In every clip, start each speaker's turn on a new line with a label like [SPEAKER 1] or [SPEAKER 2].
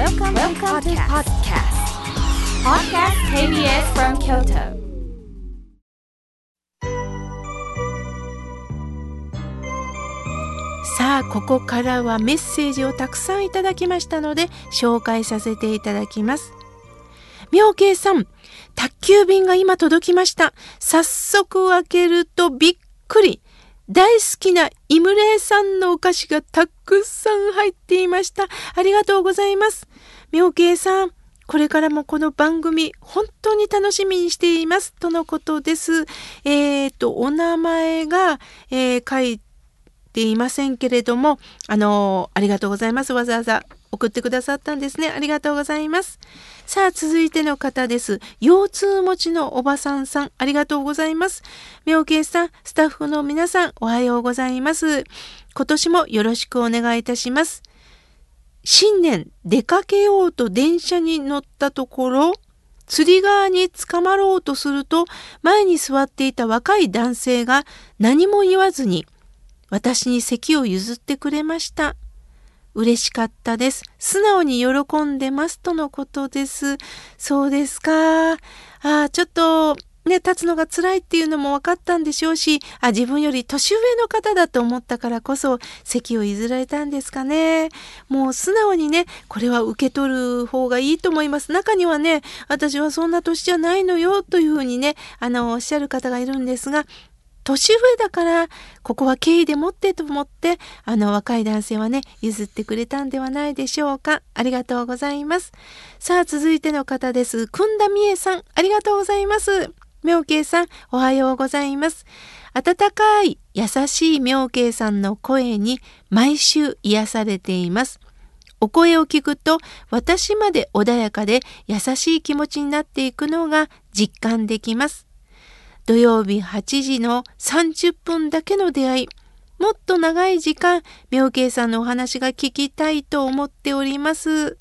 [SPEAKER 1] Welcome, Welcome to podcast. Podcast KBS from Kyoto.
[SPEAKER 2] さあここからはメッセージをたくさんいただきましたので紹介させていただきます妙慶さん宅急便が今届きました早速開けるとびっくり大好きなイムレイさんのお菓子がたくさん入っていました。ありがとうございます。妙慶さんこれからもこの番組本当に楽しみにしています。とのことです。えっ、ー、とお名前が、えー、書いてていませんけれども、あのありがとうございます。わざわざ送ってくださったんですね。ありがとうございます。さあ、続いての方です。腰痛持ちのおばさんさん、ありがとうございます。妙慶さん、スタッフの皆さん、おはようございます。今年もよろしくお願いいたします。新年出かけようと電車に乗ったところ、釣り側に捕まろうとすると、前に座っていた若い男性が何も言わずに、私に席を譲ってくれました。嬉しかったです。素直に喜んでますとのことです。そうですか。ああ、ちょっと、ね、立つのが辛いっていうのも分かったんでしょうし、あ、自分より年上の方だと思ったからこそ席を譲られたんですかね。もう素直にね、これは受け取る方がいいと思います。中にはね、私はそんな年じゃないのよというふうにね、あの、おっしゃる方がいるんですが、年上だからここは敬意でもってと思ってあの若い男性はね譲ってくれたんではないでしょうか。ありがとうございます。さあ続いての方です。くんだみえさんありがとうございます。妙慶さんおはようございます。温かい優しい妙慶さんの声に毎週癒されています。お声を聞くと私まで穏やかで優しい気持ちになっていくのが実感できます。土曜日8時の30分だけの出会い、もっと長い時間、妙慶さんのお話が聞きたいと思っております。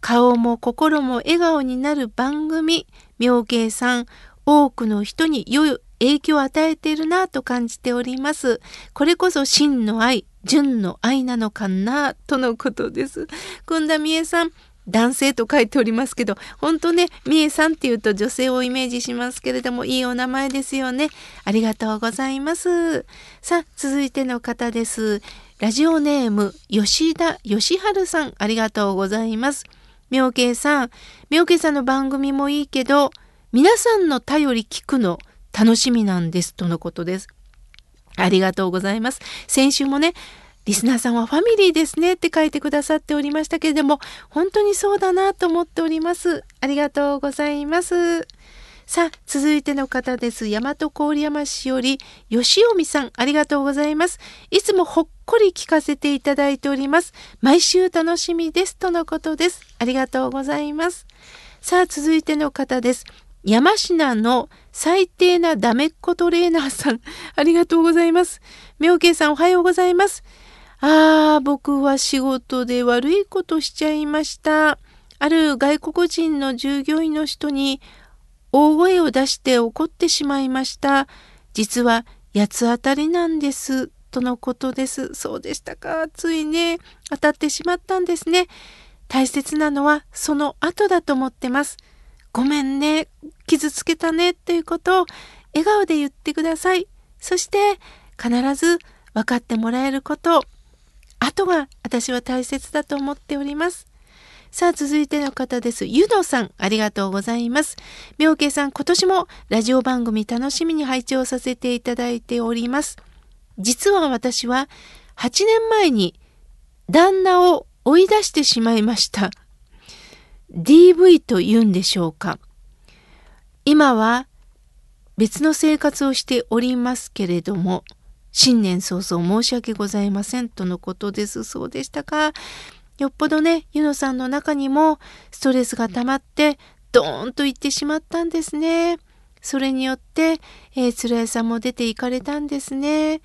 [SPEAKER 2] 顔も心も笑顔になる番組、妙慶さん、多くの人に良い影響を与えているなと感じております。これこそ真の愛、純の愛なのかな、とのことです。くんだみえさん、男性と書いておりますけど、本当ね、みえさんっていうと女性をイメージしますけれども、いいお名前ですよね。ありがとうございます。さあ、続いての方です。ラジオネーム、吉田義治さん、ありがとうございます。妙慶さん、妙慶さんの番組もいいけど、皆さんの頼り聞くの楽しみなんです、とのことです。ありがとうございます。先週もね、リスナーさんはファミリーですねって書いてくださっておりましたけれども、本当にそうだなと思っております。ありがとうございます。さあ、続いての方です。大和郡山市より、吉尾さん、ありがとうございます。いつもほっこり聞かせていただいております。毎週楽しみです。とのことです。ありがとうございます。さあ、続いての方です。山科の最低なダメっ子トレーナーさん、ありがとうございます。妙慶さん、おはようございます。ああ、僕は仕事で悪いことしちゃいました。ある外国人の従業員の人に大声を出して怒ってしまいました。実は八つ当たりなんです。とのことです。そうでしたか。ついね、当たってしまったんですね。大切なのはその後だと思ってます。ごめんね、傷つけたねっていうことを笑顔で言ってください。そして必ず分かってもらえること後が私は大切だと思っております。さあ、続いての方です。ゆのさん、ありがとうございます。妙慶さん、今年もラジオ番組楽しみに拝聴させていただいております。実は私は8年前に旦那を追い出してしまいました。DV と言うんでしょうか。今は別の生活をしておりますけれども、新年早々申し訳ございませんとのことです。そうでしたか？よっぽどね、ゆのさんの中にもストレスが溜まって、ドーンと言ってしまったんですね。それによって、えー、辛いさんも出ていかれたんですね。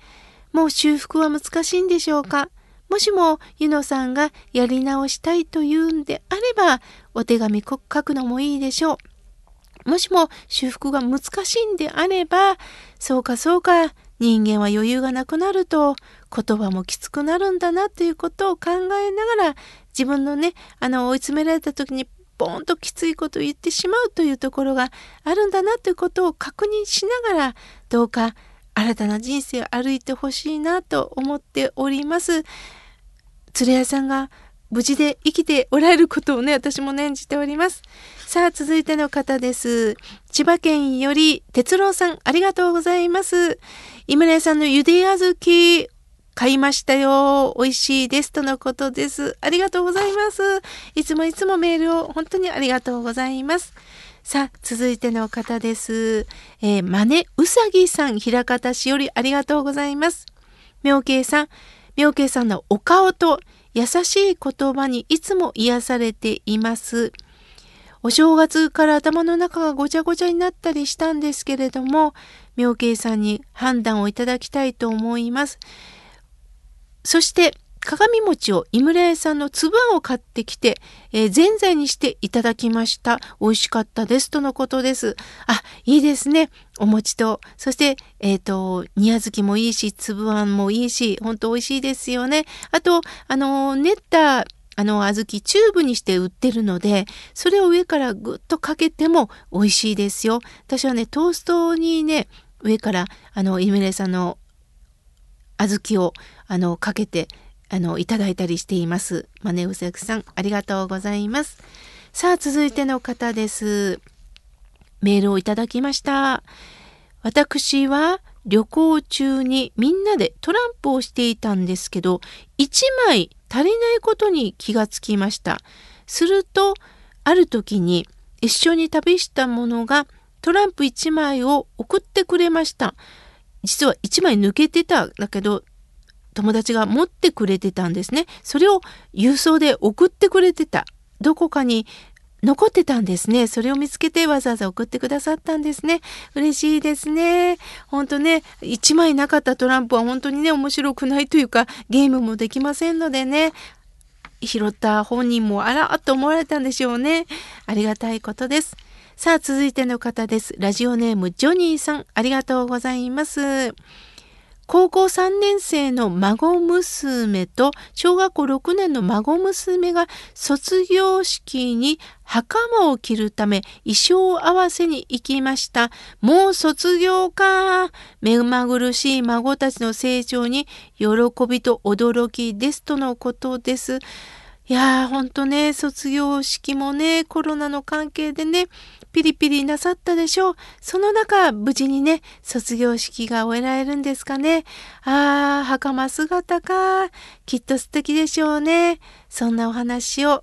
[SPEAKER 2] もう修復は難しいんでしょうか？もしもゆのさんがやり直したいというんであれば、お手紙書くのもいいでしょう。もしも修復が難しいんであれば、そうかそうか、人間は余裕がなくなると言葉もきつくなるんだなということを考えながら自分のね、あの、追い詰められた時にポーンときついことを言ってしまうというところがあるんだなということを確認しながら、どうか新たな人生を歩いてほしいなと思っております。鶴屋さんが無事で生きておられることをね、私も念じております。さあ、続いての方です。千葉県より、哲郎さん、ありがとうございます。井村屋さんのゆで小豆、買いましたよ。美味しいです。とのことです。ありがとうございます。いつもいつもメールを本当にありがとうございます。さあ、続いての方です。えー、まねうさぎさん、平方市よりありがとうございます。妙慶さん、妙慶さんのお顔と優しい言葉にいつも癒されています。お正月から頭の中がごちゃごちゃになったりしたんですけれども、妙慶さんに判断をいただきたいと思います。そして、鏡餅を井村屋さんの粒あんを買ってきて、えー、ぜんざいにしていただきました。美味しかったです。とのことです。あ、いいですね。お餅と、そして、えっ、ー、と、煮小豆もいいし、粒あんもいいし、ほんと美味しいですよね。あと、あの、練ったあの小豆チューブにして売ってるのでそれを上からぐっとかけても美味しいですよ。私はねトーストにね上からあのイメレさんの小豆をあのかけてあのいただいたりしています。マネウセクさんありがとうございます。さあ続いての方です。メールをいただきました。私は旅行中にみんなでトランプをしていたんですけど1枚足りないことに気がつきました。すると、ある時に一緒に旅したものがトランプ1枚を送ってくれました。実は1枚抜けてただけど、友達が持ってくれてたんですね。それを郵送で送ってくれてた。どこかに残ってたんですね。それを見つけてわざわざ送ってくださったんですね。嬉しいですね。ほんとね、1枚なかったトランプは本当にね、面白くないというか、ゲームもできませんのでね、拾った本人もあらっと思われたんでしょうね。ありがたいことです。さあ、続いての方です。ラジオネーム、ジョニーさん、ありがとうございます。高校3年生の孫娘と小学校6年の孫娘が卒業式に袴を着るため衣装合わせに行きました。もう卒業か。目まぐるしい孫たちの成長に喜びと驚きですとのことです。いやーほんとね卒業式もねコロナの関係でねピリピリなさったでしょう。その中、無事にね、卒業式が終えられるんですかね。ああ、袴姿か。きっと素敵でしょうね。そんなお話を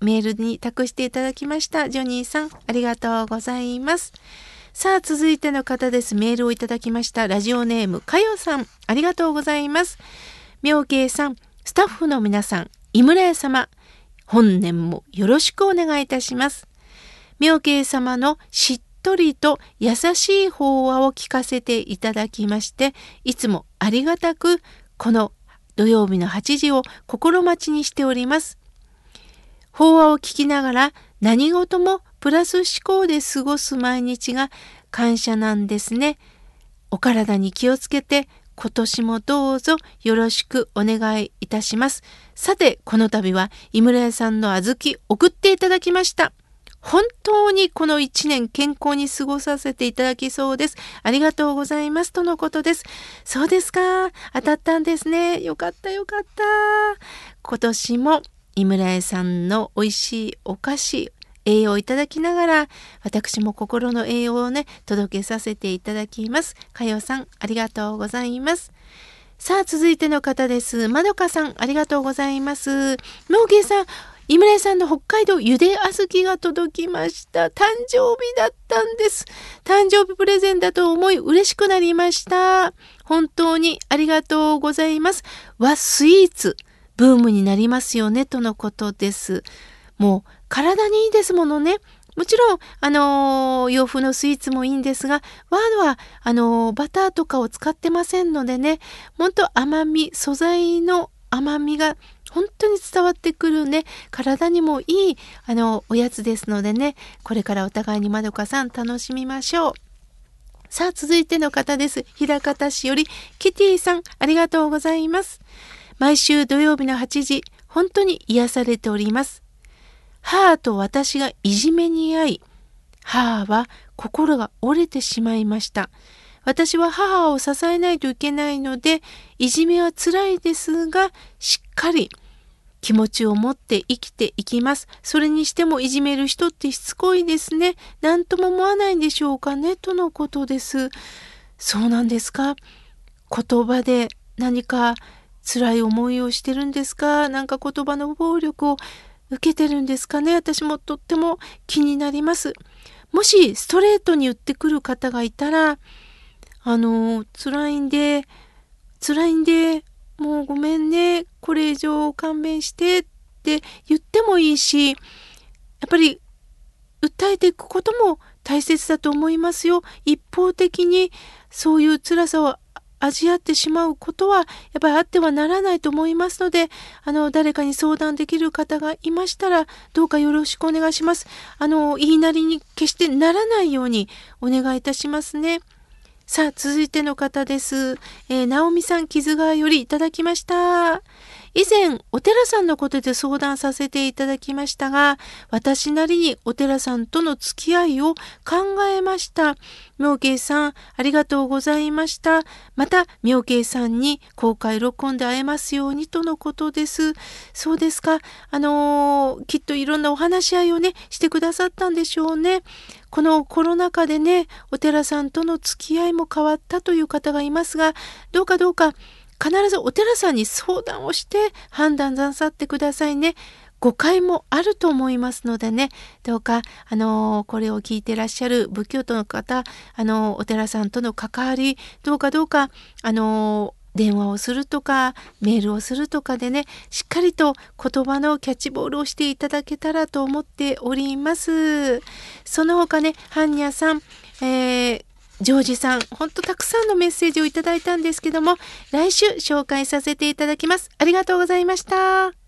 [SPEAKER 2] メールに託していただきました。ジョニーさん、ありがとうございます。さあ、続いての方です。メールをいただきました。ラジオネーム、かよさん、ありがとうございます。妙慶さん、スタッフの皆さん、井村屋様、本年もよろしくお願いいたします。妙慶様のしっとりと優しい法話を聞かせていただきましていつもありがたくこの土曜日の8時を心待ちにしております。法話を聞きながら何事もプラス思考で過ごす毎日が感謝なんですね。お体に気をつけて今年もどうぞよろしくお願いいたします。さて、この度は井村屋さんの小豆送っていただきました。本当にこの一年健康に過ごさせていただきそうです。ありがとうございます。とのことです。そうですか？当たったんですね。よかったよかった。今年も井村屋さんの美味しいお菓子、栄養をいただきながら、私も心の栄養をね、届けさせていただきます。かよさん、ありがとうございます。さあ、続いての方です。まどかさん、ありがとうございます。農芸さん、井村さんの北海道ゆで小豆が届きました。誕生日だったんです。誕生日プレゼンだと思い嬉しくなりました。本当にありがとうございます。和スイーツ、ブームになりますよね、とのことです。もう体にいいですものね。もちろん、あのー、洋風のスイーツもいいんですが、ワードは、あのー、バターとかを使ってませんのでね、ほんと甘み、素材の甘みが本当に伝わってくるね体にもいいあのおやつですのでねこれからお互いにまどかさん楽しみましょう。さあ続いての方です。平方市よりキティさんありがとうございます。毎週土曜日の8時本当に癒されております。母と私がいじめに遭い、母は心が折れてしまいました。私は母を支えないといけないので、いじめは辛いですが、しっかり気持ちを持って生きていきます。それにしてもいじめる人ってしつこいですね。何とも思わないんでしょうかね。とのことです。そうなんですか？言葉で何か辛い思いをしてるんですか？なんか言葉の暴力を受けてるんですかね？私もとっても気になります。もしストレートに言ってくる方がいたら、あの、辛いんで、辛いんで、もうごめんね、これ以上勘弁してって言ってもいいし、やっぱり訴えていくことも大切だと思いますよ。一方的にそういう辛さを味わってしまうことはやっぱりあってはならないと思いますので、あの、誰かに相談できる方がいましたら、どうかよろしくお願いします。あの、言いなりに決してならないようにお願いいたしますね。さあ、続いての方です。えー、ナオミさん、傷川よりいただきました。以前、お寺さんのことで相談させていただきましたが、私なりにお寺さんとの付き合いを考えました。妙慶さん、ありがとうございました。また、妙慶さんに公開録音で会えますようにとのことです。そうですか。あのー、きっといろんなお話し合いをね、してくださったんでしょうね。このコロナ禍でね、お寺さんとの付き合いも変わったという方がいますが、どうかどうか必ずお寺さんに相談をして判断なさってくださいね。誤解もあると思いますのでね、どうか、あのこれを聞いてらっしゃる仏教徒の方、あのお寺さんとの関わり、どうかどうか、あの電話をするとかメールをするとかでねしっかりと言葉のキャッチボールをしていただけたらと思っておりますその他ねハンニャさん、えージョージさん、ほんとたくさんのメッセージをいただいたんですけども、来週紹介させていただきます。ありがとうございました。